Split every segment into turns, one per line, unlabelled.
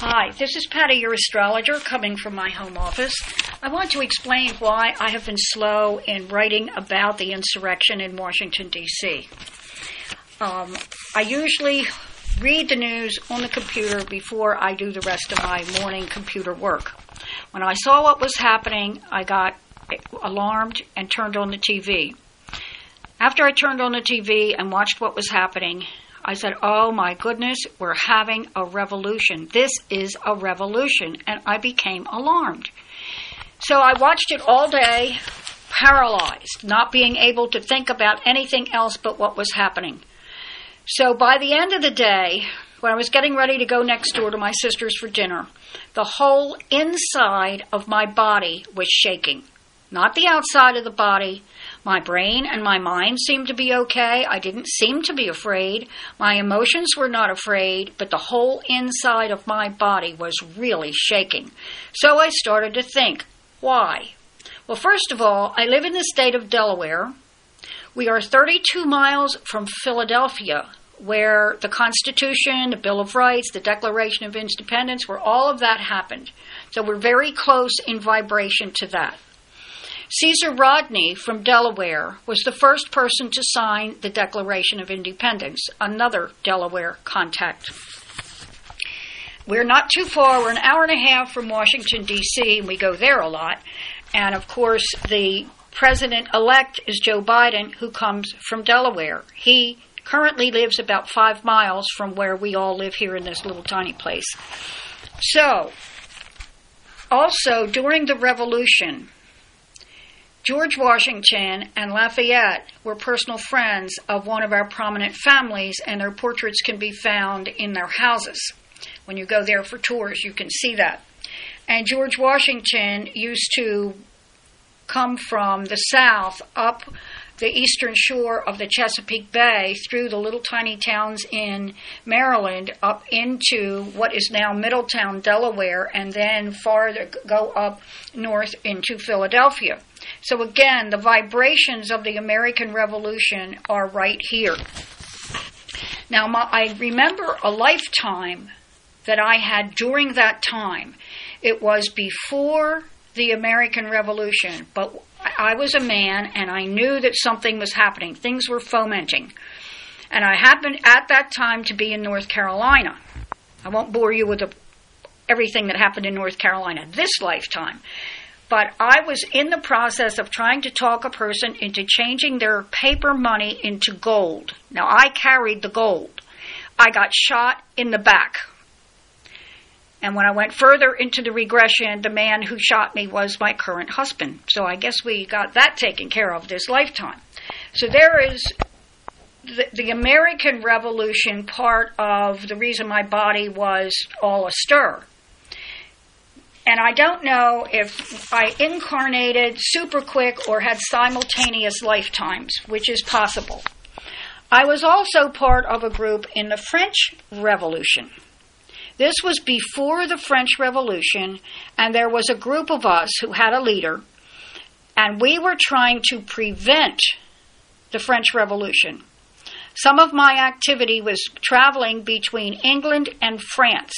Hi, this is Patty, your astrologer, coming from my home office. I want to explain why I have been slow in writing about the insurrection in Washington, D.C. Um, I usually read the news on the computer before I do the rest of my morning computer work. When I saw what was happening, I got alarmed and turned on the TV. After I turned on the TV and watched what was happening, I said, Oh my goodness, we're having a revolution. This is a revolution. And I became alarmed. So I watched it all day, paralyzed, not being able to think about anything else but what was happening. So by the end of the day, when I was getting ready to go next door to my sister's for dinner, the whole inside of my body was shaking. Not the outside of the body, my brain and my mind seemed to be okay. I didn't seem to be afraid. My emotions were not afraid, but the whole inside of my body was really shaking. So I started to think, why? Well, first of all, I live in the state of Delaware. We are 32 miles from Philadelphia, where the Constitution, the Bill of Rights, the Declaration of Independence, where all of that happened. So we're very close in vibration to that. Caesar Rodney from Delaware was the first person to sign the Declaration of Independence, another Delaware contact. We're not too far, we're an hour and a half from Washington, D.C., and we go there a lot. And of course, the president elect is Joe Biden, who comes from Delaware. He currently lives about five miles from where we all live here in this little tiny place. So, also during the revolution, George Washington and Lafayette were personal friends of one of our prominent families, and their portraits can be found in their houses. When you go there for tours, you can see that. And George Washington used to come from the south up the eastern shore of the Chesapeake Bay through the little tiny towns in Maryland up into what is now Middletown, Delaware, and then farther go up north into Philadelphia. So again, the vibrations of the American Revolution are right here. Now, my, I remember a lifetime that I had during that time. It was before the American Revolution, but I was a man and I knew that something was happening. Things were fomenting. And I happened at that time to be in North Carolina. I won't bore you with the, everything that happened in North Carolina this lifetime. But I was in the process of trying to talk a person into changing their paper money into gold. Now, I carried the gold. I got shot in the back and when I went further into the regression, the man who shot me was my current husband. So I guess we got that taken care of this lifetime. So there is the, the American Revolution part of the reason my body was all astir. And I don't know if I incarnated super quick or had simultaneous lifetimes, which is possible. I was also part of a group in the French Revolution. This was before the French Revolution, and there was a group of us who had a leader, and we were trying to prevent the French Revolution. Some of my activity was traveling between England and France.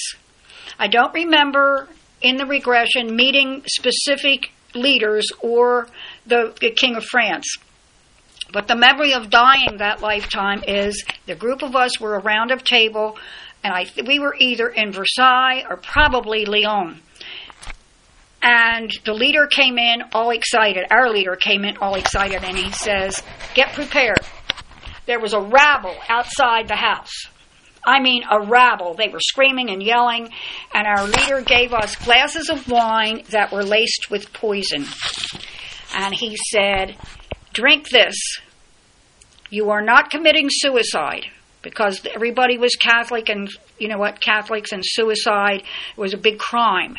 I don't remember in the regression meeting specific leaders or the, the King of France. But the memory of dying that lifetime is the group of us were around a table and I we were either in Versailles or probably Lyon. And the leader came in all excited. Our leader came in all excited, and he says, "Get prepared." There was a rabble outside the house. I mean, a rabble. They were screaming and yelling, and our leader gave us glasses of wine that were laced with poison. And he said, Drink this. You are not committing suicide because everybody was Catholic, and you know what, Catholics and suicide was a big crime.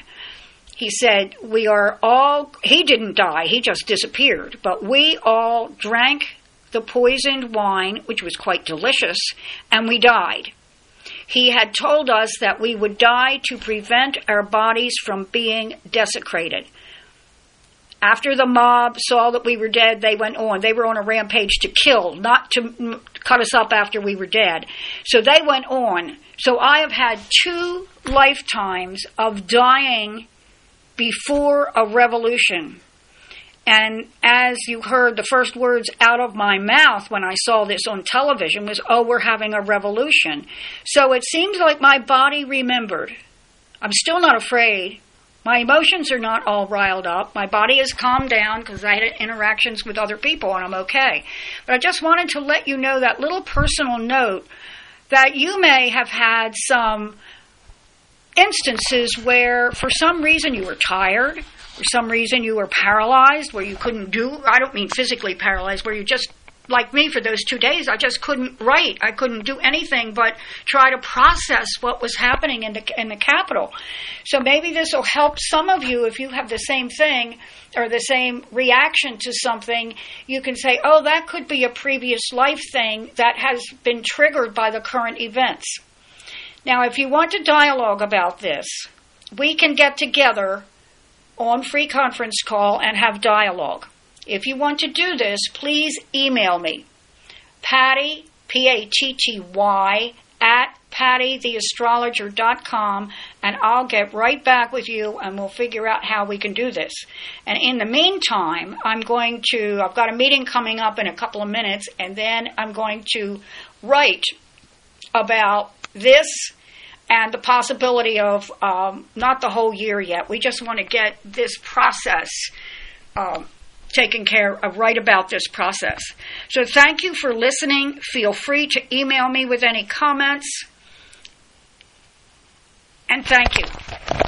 He said, We are all, he didn't die, he just disappeared, but we all drank the poisoned wine, which was quite delicious, and we died. He had told us that we would die to prevent our bodies from being desecrated. After the mob saw that we were dead, they went on. They were on a rampage to kill, not to cut us up after we were dead. So they went on. So I have had two lifetimes of dying before a revolution. And as you heard, the first words out of my mouth when I saw this on television was, Oh, we're having a revolution. So it seems like my body remembered. I'm still not afraid. My emotions are not all riled up. My body is calmed down because I had interactions with other people and I'm okay. But I just wanted to let you know that little personal note that you may have had some instances where, for some reason, you were tired, for some reason, you were paralyzed, where you couldn't do, I don't mean physically paralyzed, where you just, like me for those two days, I just couldn't write. I couldn't do anything but try to process what was happening in the, in the capital. So maybe this will help some of you if you have the same thing or the same reaction to something. You can say, oh, that could be a previous life thing that has been triggered by the current events. Now, if you want to dialogue about this, we can get together on free conference call and have dialogue. If you want to do this, please email me. Patty, P A T T Y, at pattytheastrologer.com, and I'll get right back with you and we'll figure out how we can do this. And in the meantime, I'm going to, I've got a meeting coming up in a couple of minutes, and then I'm going to write about this and the possibility of um, not the whole year yet. We just want to get this process um, taken care of, right about this process. So thank you for listening. Feel free to email me with any comments. And thank you.